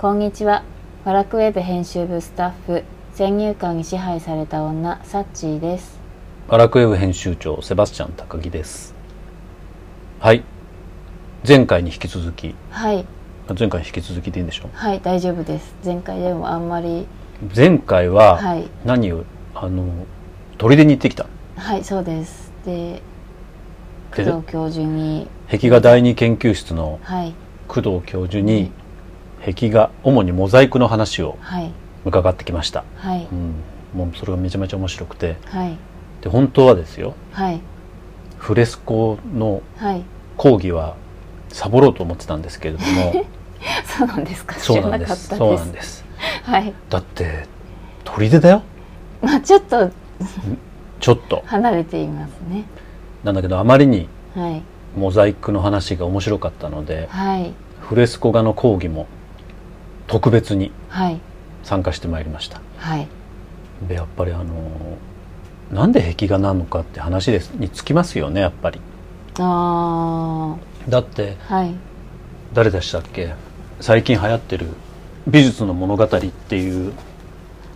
こんにちは。ワラクウェブ編集部スタッフ先入観に支配された女サッチーです。ワラクウェブ編集長セバスチャン高木です。はい。前回に引き続き。はい。前回に引き続きでいいんでしょう。はい大丈夫です。前回でもあんまり。前回ははい。何を、あの砦に行ってきた？はいそうです。で工で藤教授に。壁画第二研究室のはい。工藤教授に壁画主にモザイクの話をはい。伺ってきました、はい。うん、もうそれがめちゃめちゃ面白くて。はい。で本当はですよはい。フレスコのはい。講義はサボろうと思ってたんですけれども。そうなんですか。知そうらなんです。そうなんです。はい。だって砦だよ。まあちょっと。ちょっと。離れていますね。なんだけどあまりにはい。モザイクの話が面白かったのではい。フレスコ画の講義も特別にはい。参加してまいりました。はい。でやっぱりあのなんで壁画なのかって話ですにつきますよねやっぱり。あだってあはい。誰でしたっけ？最近流行ってる「美術の物語」っていう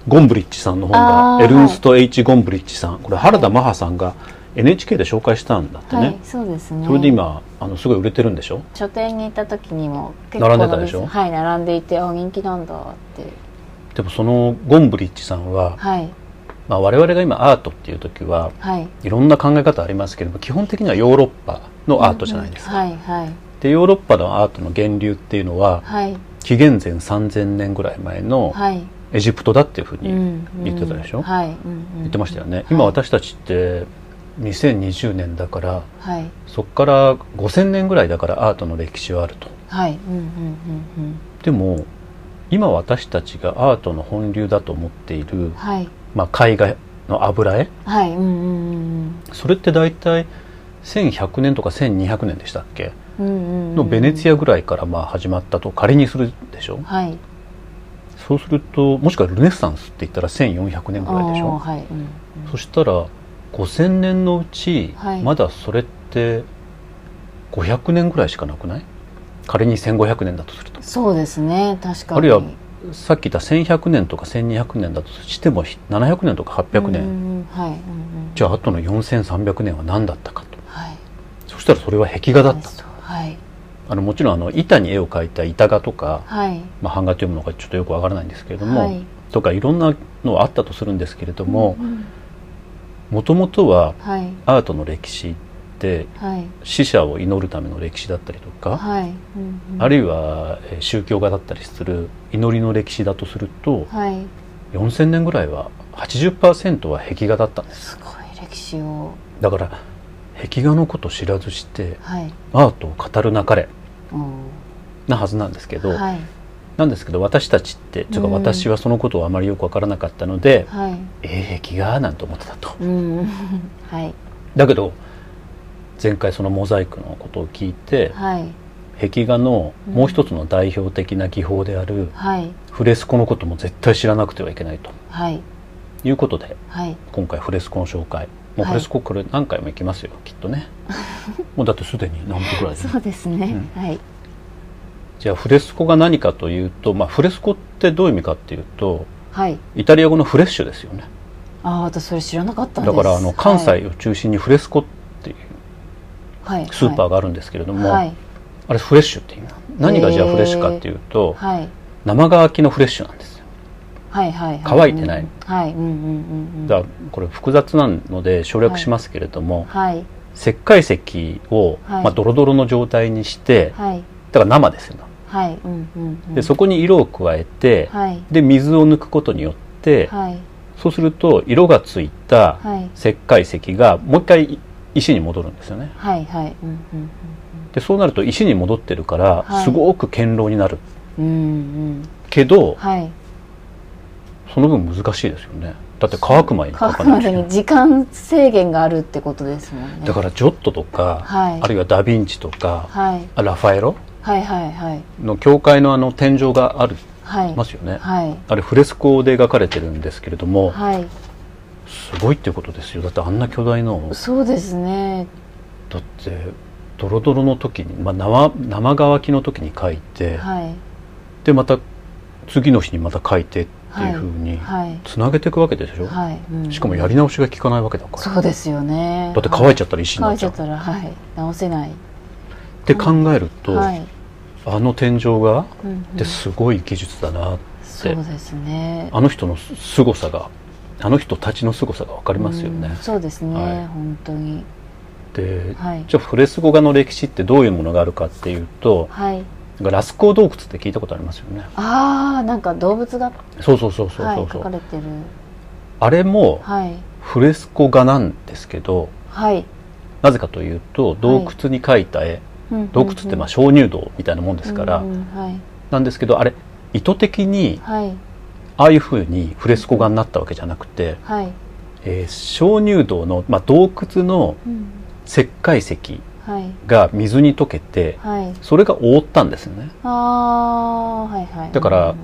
ゴンブリッジさんの本がエルンスト・ H・ ゴンブリッジさん。これ原田マハさんが NHK で紹介したんだってね、はいそうですね。それで今あのすごい売れてるんでしょ？書店に行った時にも並んでたでしょ？はい並んでいてあ人気なんだって。でもそのゴンブリッジさんは、はい。まあ、我々が今アートっていう時ははい。いろんな考え方ありますけれども基本的にはヨーロッパのアートじゃないですか、はいはい。でヨーロッパのアートの源流っていうのははい。紀元前3000年ぐらい前のはい。エジプトだっていうふうにうん言ってたでしょ、うんはいうんうん。言ってましたよね、今私たちって2020年だからはい。そこから5000年ぐらいだからアートの歴史はあると。でも今私たちがアートの本流だと思っているうん、はい。まあ、絵画の油絵はい。うんうんそれって大体1100年とか1200年でしたっけ？うんうんうん。のベネツィアアぐらいからまあ始まったと仮にするでしょ？はい。そうするともしくはルネッサンスって言ったら1400年ぐらいでしょ？はい。うんうん。そしたら5000年のうち、はい。まだそれって500年ぐらいしかなくない？仮に1500年だとすると。そうですね。確かに。あるいはさっき言った1100年とか1200年だとしても700年とか800年、はい。うんうん。じゃああとの4300年は何だったかと。はい。そしたらそれは壁画だったと。はい。あのもちろんあの板に絵を描いた板画とか、はい。まあ、版画と読むのかちょっとよくわからないんですけれども、はい。とかいろんなのはあったとするんですけれどもうんうんもともとははい。アートの歴史ってはい。死者を祈るための歴史だったりとか、はい。うんうん。あるいはえー宗教画だったりする祈りの歴史だとするとはい。4000年ぐらいは80%は壁画だったんです。すごい歴史を。だから壁画のこと知らずしてはい。アートを語るなかれなはずなんですけど、はいなんですけど私たちってというかうん私はそのことをあまりよくわからなかったので、はい。えー、壁画なんて思ってたと。うん。はい。だけど前回そのモザイクのことを聞いてはい。壁画のもう一つの代表的な技法であるはい。フレスコのことも絶対知らなくてはいけないと。はい。いうことではい。今回フレスコの紹介。もうはい。フレスコこれ何回も行きますよ、きっとね。もうだってすでに何歩ぐらいでそうですね、うはいじゃあフレスコが何かというと、まあ、フレスコってどういう意味かっていうとはい。イタリア語のフレッシュですよね。ああ私それ知らなかったんです。だからあの関西を中心にフレスコっていうはい。スーパーがあるんですけれども、はい。あれフレッシュっていう何がじゃあフレッシュかっていうと、はい。生乾きのフレッシュなんですよ。はいはいはい。乾いてない。うんはいうんうんうんうん。だからこれ複雑なので省略しますけれども、はい。石灰石を、はい。まあ、ドロドロの状態にしてはい。だから生ですよ。ねはい。うんうんうん。でそこに色を加えて、はい。で水を抜くことによって、はい。そうすると色がついたはい。石灰石がもう一回石に戻るんですよね。はいはい。うんうんでそうなると石に戻ってるからはい。すごく堅牢になる。うんうん。うんけど、はい。その分難しいですよね。だって乾く前に乾かなきゃまでに時間制限があるってことですもんね。だからジョットとか、はい。あるいはダ・ヴィンチとか、はい。あラファエロの教会のあの天井がありはい。ますよね、はい。あれフレスコで描かれてるんですけれども、はい。すごいっていうことですよ。だってあんな巨大の。そうですね。だってドロドロの時に、まあ、生生乾きの時に描いて、はい。でまた次の日にまた書いてっていうふうにはい。つなげていくわけでしょ、はい、うん。しかもやり直しが効かないわけだから。そうですよね。だって乾いちゃったら石になっちゃう、乾いちゃったらはい。直せない。って考えると、はい、あの天井画ってすごい技術だな、そうですね。あの人の凄さがあの人たちの凄さが分かりますよね。うん、そうですね、はい。本当に。ではい。じゃあフレスコ画の歴史ってどういうものがあるかっていうとはい。ラスコー洞窟って聞いたことありますよね。ああなんか動物がそうそうそうそうそう、はい、書かれてる。あれもはい。フレスコ画なんですけどはい。なぜかというと洞窟に描いた絵、洞窟ってまあ鍾乳洞みたいなもんですから、はい。なんですけどあれ意図的にはい。ああいうふうにフレスコ画になったわけじゃなくて、はい、えー鍾乳洞の、まあ、洞窟のうん、石灰石はい。が水に溶けてはい。それが覆ったんですね。ああはいはい。だからうん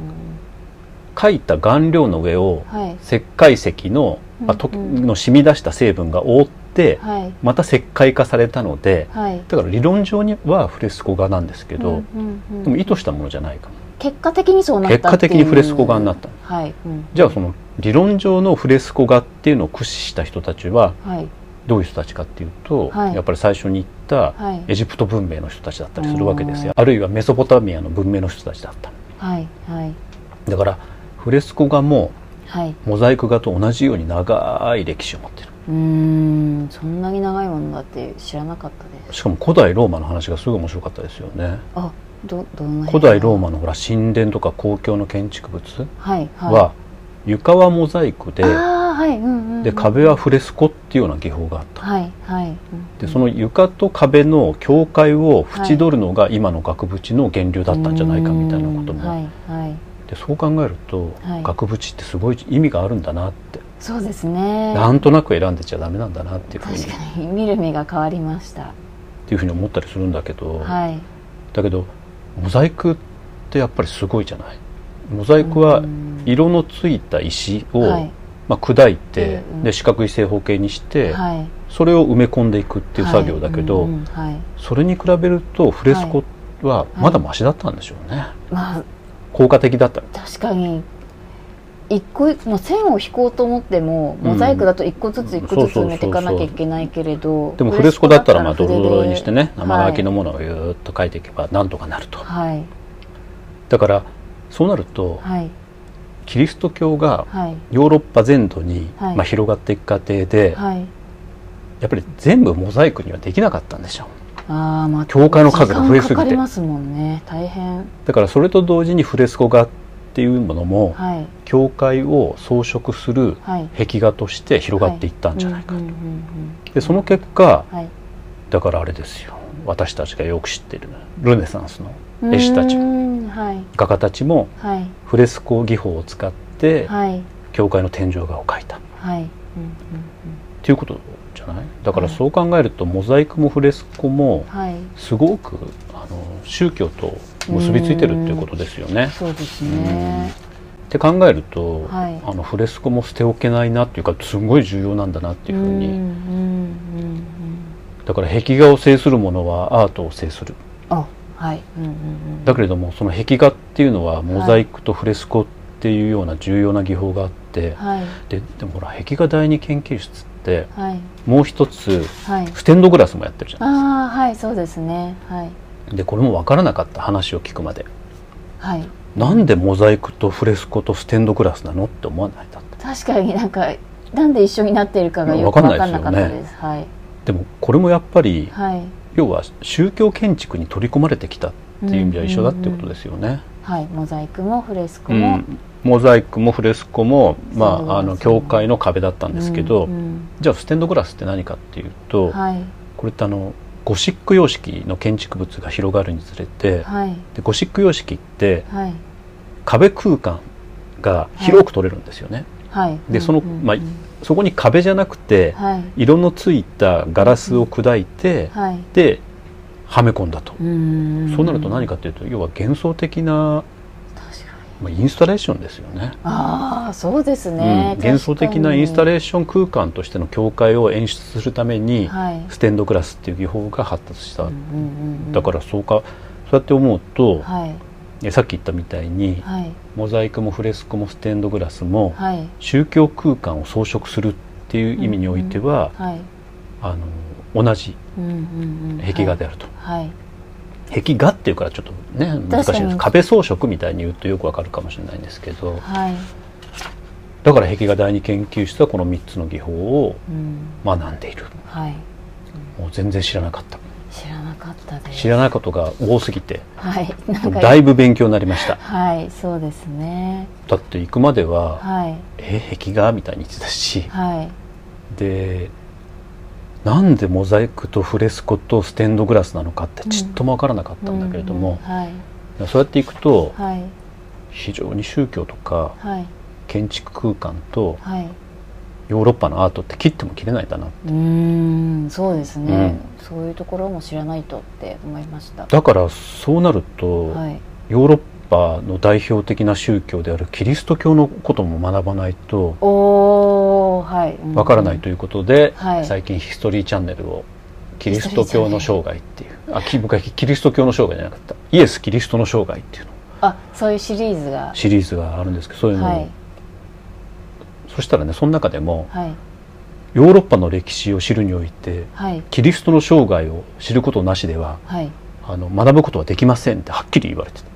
描いた顔料の上をはい。石灰石の,、まあとの染み出した成分が覆っまた石灰化されたのではい。だから理論上にはフレスコ画なんですけど、うんうんうん。でも意図したものじゃないかも。結果的にそうなった結果的にフレスコ画になったはい、うん。じゃあその理論上のフレスコ画っていうのを駆使した人たちははい。どういう人たちかっていうと、はい。やっぱり最初に言ったはい。エジプト文明の人たちだったりするわけですよ。あるいはメソポタミアの文明の人たちだったはいはい。だからフレスコ画もはい。モザイク画と同じように長い歴史を持ってるうーんそんなに長いものだって知らなかったです。しかも古代ローマの話がすごい面白かったですよね。あどどんな古代ローマのほら神殿とか公共の建築物は床はモザイクではいうんうんうん。で壁はフレスコっていうような技法があった。はいはい。うんでその床と壁の境界を縁取るのが今の額縁の源流だったんじゃないかみたいなことも、うんはいはい。でそう考えると、はい。額縁ってすごい意味があるんだなって、そうですね。なんとなく選んでちゃダメなんだなっていうふうに。確かに見る目が変わりました。っていうふうに思ったりするんだけど、はい。だけどモザイクってやっぱりすごいじゃない？モザイクはうん。色のついた石を、はい。まあ、砕いて、で四角い正方形にして、はい。それを埋め込んでいくっていう作業だけど、はい。うんうん。はい。それに比べるとフレスコはまだマシだったんでしょうね、まあ効果的だった。確かに一個もう線を引こうと思ってもモザイクだと一個ずつ一個ずつ埋めていかなきゃいけないけれどでもフレスコだったらまあドロドロにしてね生書きのものをゆーっと書いていけばなんとかなると、はい。だからそうなるとはい。キリスト教がはい。ヨーロッパ全土に、はい。まあ、広がっていく過程で、はい。やっぱり全部モザイクにはできなかったんでしょうああまあ教会の数が増えすぎて。時間かかりますもんね。大変。だからそれと同時にフレスコ画っていうものも、はい。教会を装飾するはい。壁画として広がっていったんじゃないかと、でその結果うんはい。だからあれですよ。私たちがよく知ってるルネサンスの絵師たちも。んはい。画家たちもはい。フレスコ技法を使ってはい。教会の天井画を描いた。っはい。うんうんていうことじゃない？だからはい。そう考えるとモザイクもフレスコもうんはい。すごくあの宗教と結びついてるっていうことですよね。そうですね。って考えると、はい。あのフレスコも捨ておけないなっていうかすごい重要なんだなっていうふうに、んうんうんだから壁画を制するものはアートを制する。あはい。うんうんうん。だけれどもその壁画っていうのはモザイクとフレスコっていうような重要な技法があって、はい。ででもほら壁画第二研究室ってはい。もう一つはい。ステンドグラスもやってるじゃないああはい。そうですね。はいでこれも分からなかった話を聞くまで。はい。なんでモザイクとフレスコとステンドグラスなのって思わないだって。確かになんかなんで一緒になっているかがよく分かんなかったです。はい。でもこれもやっぱりはい。要は宗教建築に取り込まれてきたっていう意味では一緒だっていうことですよね。はい。モザイクもフレスコも。うん、モザイクもフレスコも、まあ、あの教会の壁だったんですけど、うんうん。じゃあステンドグラスって何かっていうと、はい。これってあのゴシック様式の建築物が広がるにつれて、はい。でゴシック様式ってはい。壁空間が広く取れるんですよね。はい。でその、まあ、そこに壁じゃなくて、はい。色のついたガラスを砕いて、はい。ではめ込んだと、うん。そうなると何かというと要は幻想的な、まあ、インスタレーションですよね。ああそうですうん。ね、幻想的なインスタレーーション空間としての境界を演出するために、はい。ステンドグラスっていう技法が発達した、うんうんうんうん。だからそうかそうやって思うと、はい。えさっき言ったみたいに、はい。モザイクもフレスコもステンドグラスも、はい。宗教空間を装飾するっていう意味においては、はい。あの同じうんうんうん。壁画であると、はい壁画っていうからちょっとね難しいんです。壁装飾みたいに言うとよくわかるかもしれないんですけど。はい。だから壁画第二研究室はこの3つの技法をうん。学んでいる。はい。もう全然知らなかった。知らなかったです。知らないことが多すぎてはい。なんか。だいぶ勉強になりました。はいそうですね。だって行くまでははい「え壁画?」みたいに言ってたし。はい。でなんでモザイクとフレスコとステンドグラスなのかってちっとも分からなかったんだけれども、そうやっていくとはい。非常に宗教とかはい。建築空間とはい。ヨーロッパのアートって切っても切れないんだなうーん。そうですね、そういうところも知らないとって思いました。だからそうなると、はい。ヨーロッパの代表的な宗教であるキリスト教のことも学ばないとはい。うん。わからないということで、はい。最近ヒストリーチャンネルをキリスト教の生涯っていう。あき僕はキリスト教の生涯じゃなかった。イエス・キリストの生涯っていうの。あそういうシリーズが。シリーズがあるんですけどそういうの。を、はい。そしたらねその中でもはい。ヨーロッパの歴史を知るにおいてはい。キリストの生涯を知ることなしでははい。あの学ぶことはできませんってはっきり言われてた。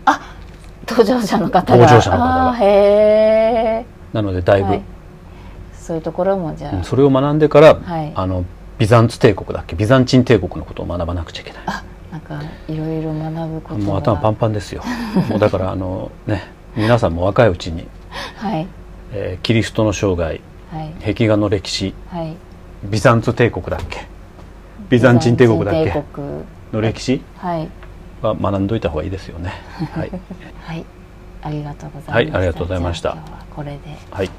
登場者の方が。登場者の方が。なのでだいぶ、はい、そういうところもじゃあ、うんそれを学んでから、はい。あのビザンツ帝国だっけ？ビザンチン帝国のことを学ばなくちゃいけないなんかいろいろ学ぶことが。もう頭パンパンですよ。もうだからあのね皆さんも若いうちに、はい。えーキリストの生涯はい。壁画の歴史はい。ビザンツ帝国だっけ？ビザンチン帝国だっけ？の歴史。はい。は学んどいた方がいいですよね。はい、はい。ありがとうございました。はいありがとうございました。これで。はい